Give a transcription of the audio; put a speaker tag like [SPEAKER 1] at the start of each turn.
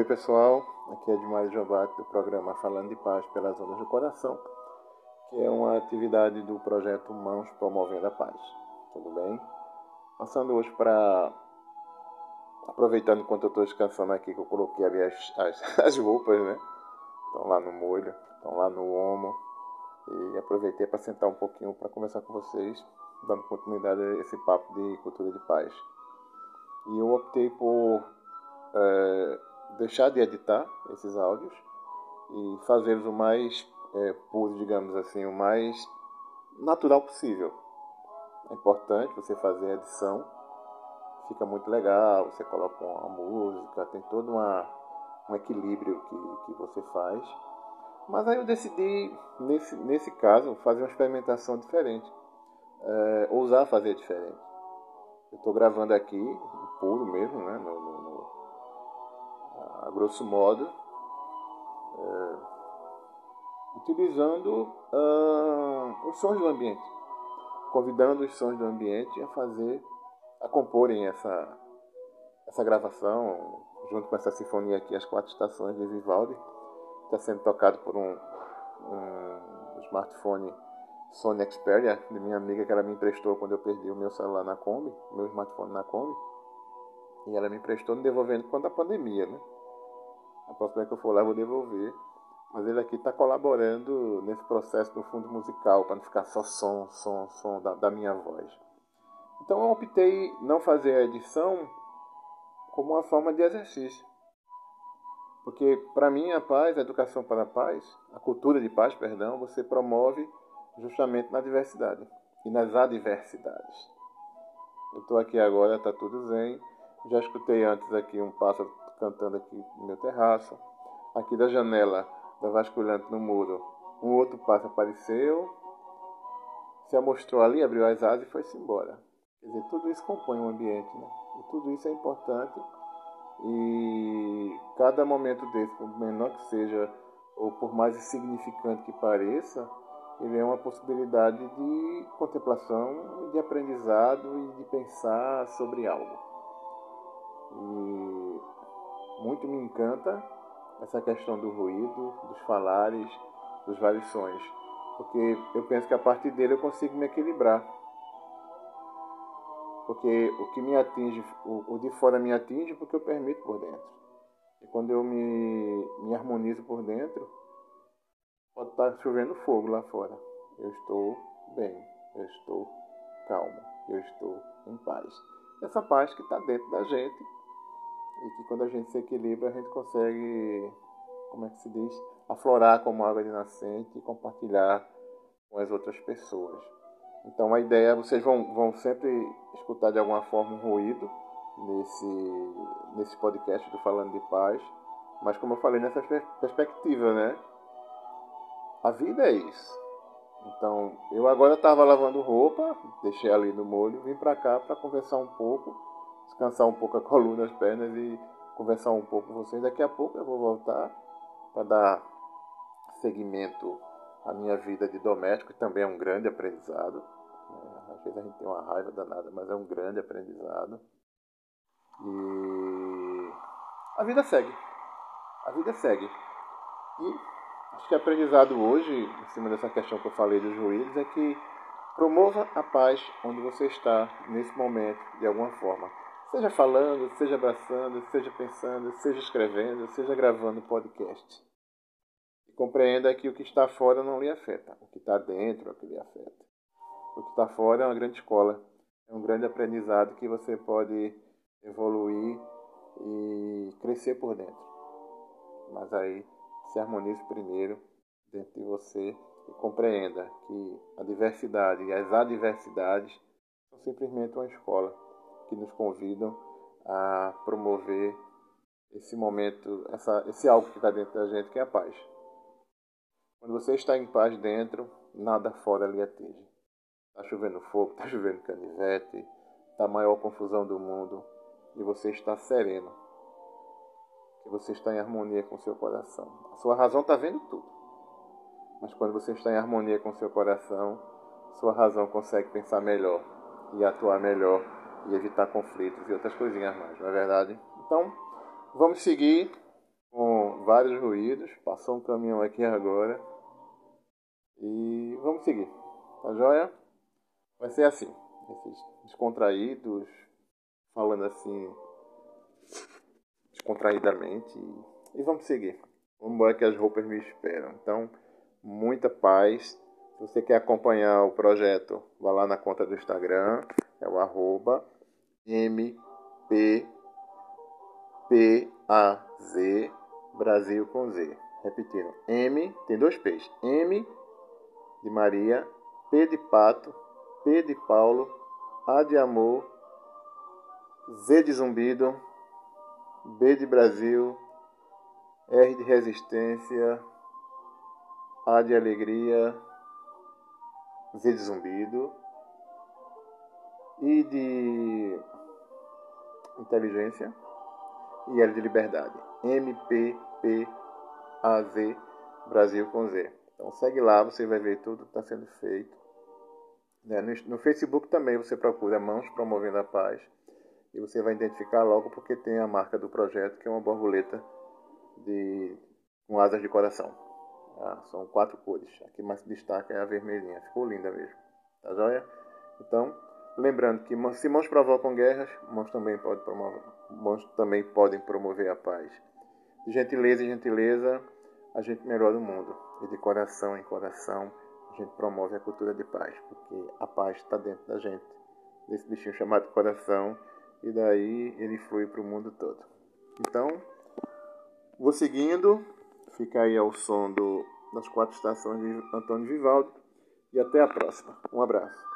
[SPEAKER 1] Oi pessoal, aqui é Edmário Jovati do programa Falando de Paz pelas Ondas do Coração, que é uma atividade do projeto Mãos Promovendo a Paz. Tudo bem? Passando hoje para. Aproveitando enquanto eu estou descansando aqui, que eu coloquei ali as, as, as roupas, né? Estão lá no molho, estão lá no omo. E aproveitei para sentar um pouquinho para conversar com vocês, dando continuidade a esse papo de cultura de paz. E eu optei por. É, deixar de editar esses áudios e fazê-los o mais é, puro, digamos assim, o mais natural possível. É importante você fazer a edição, fica muito legal, você coloca uma música, tem todo uma, um equilíbrio que, que você faz. Mas aí eu decidi, nesse, nesse caso, fazer uma experimentação diferente, é, ousar fazer diferente. Eu estou gravando aqui, puro mesmo, né, no, no a grosso modo, é, utilizando uh, os sons do ambiente, convidando os sons do ambiente a fazer, a comporem essa, essa gravação, junto com essa sinfonia aqui, As Quatro Estações de Vivaldi, está sendo tocado por um, um smartphone Sony Xperia, de minha amiga que ela me emprestou quando eu perdi o meu celular na Kombi, meu smartphone na Kombi. E ela me emprestou me devolvendo quando a pandemia, né? A próxima vez que eu for lá eu vou devolver. Mas ele aqui está colaborando nesse processo do fundo musical, para não ficar só som, som, som da, da minha voz. Então eu optei não fazer a edição como uma forma de exercício. Porque para mim a paz, a educação para a paz, a cultura de paz, perdão, você promove justamente na diversidade e nas adversidades. Eu estou aqui agora, está tudo zen. Já escutei antes aqui um pássaro cantando aqui no meu terraço. Aqui da janela da vasculhante no muro, um outro pássaro apareceu, se amostrou ali, abriu as asas e foi-se embora. Quer dizer, tudo isso compõe um ambiente, né? E tudo isso é importante. E cada momento desse, por menor que seja, ou por mais insignificante que pareça, ele é uma possibilidade de contemplação, de aprendizado e de pensar sobre algo. E muito me encanta essa questão do ruído, dos falares, dos vários sons, porque eu penso que a partir dele eu consigo me equilibrar. Porque o que me atinge, o, de fora me atinge porque eu permito por dentro. E quando eu me, me harmonizo por dentro, pode estar chovendo fogo lá fora. Eu estou bem, eu estou calmo, eu estou em paz. Essa paz que está dentro da gente que quando a gente se equilibra a gente consegue, como é que se diz, aflorar como água de nascente e compartilhar com as outras pessoas. Então a ideia, vocês vão, vão sempre escutar de alguma forma um ruído nesse, nesse podcast do Falando de Paz, mas como eu falei, nessa perspectiva, né? A vida é isso. Então, eu agora estava lavando roupa, deixei ali no molho, vim para cá para conversar um pouco descansar um pouco a coluna, as pernas e conversar um pouco com vocês. Daqui a pouco eu vou voltar para dar seguimento à minha vida de doméstico, que também é um grande aprendizado. É, às vezes a gente tem uma raiva danada, mas é um grande aprendizado. E a vida segue. A vida segue. E acho que aprendizado hoje, em cima dessa questão que eu falei dos ruídos, é que promova a paz onde você está nesse momento, de alguma forma. Seja falando, seja abraçando, seja pensando, seja escrevendo, seja gravando podcast. E compreenda que o que está fora não lhe afeta, o que está dentro é o que lhe afeta. O que está fora é uma grande escola, é um grande aprendizado que você pode evoluir e crescer por dentro. Mas aí se harmonize primeiro dentro de você e compreenda que a diversidade e as adversidades são simplesmente uma escola que nos convidam a promover esse momento, essa, esse algo que está dentro da gente, que é a paz. Quando você está em paz dentro, nada fora lhe atinge. Está chovendo fogo, está chovendo canivete, está a maior confusão do mundo e você está sereno. Que você está em harmonia com seu coração. A sua razão está vendo tudo. Mas quando você está em harmonia com seu coração, sua razão consegue pensar melhor e atuar melhor e evitar conflitos e outras coisinhas mais, não é verdade? Então, vamos seguir vários ruídos. Passou um caminhão aqui agora. E vamos seguir. Tá joia? Vai ser assim. Esses descontraídos, falando assim, descontraídamente. E vamos seguir. Vamos embora que as roupas me esperam. Então, muita paz. Se você quer acompanhar o projeto, vá lá na conta do Instagram. É o arroba MPPAZ Brasil com Z. Repetindo. M, tem dois P's. M de Maria, P de Pato, P de Paulo, A de Amor, Z de Zumbido, B de Brasil, R de Resistência, A de Alegria, Z de Zumbido, I de Inteligência e L de Liberdade. M, P, P, A, Z, Brasil com Z. Então segue lá, você vai ver tudo que está sendo feito. Né? No, Facebook também você procura Mãos Promovendo a Paz e você vai identificar logo porque tem a marca do projeto que é uma borboleta de, com asas de coração. Ah, são quatro cores. A que mais destaca é a vermelhinha. Ficou linda mesmo. Tá joia? Então, lembrando que se mãos provocam guerras, mãos também, pode promover, mãos também podem promover a paz. De gentileza em gentileza, a gente melhora o mundo. E de coração em coração, a gente promove a cultura de paz, porque a paz está dentro da gente, desse bichinho chamado coração, e daí ele flui para o mundo todo. Então, vou seguindo, fica aí ao som do, das quatro estações de Antônio Vivaldi, e até a próxima. Um abraço.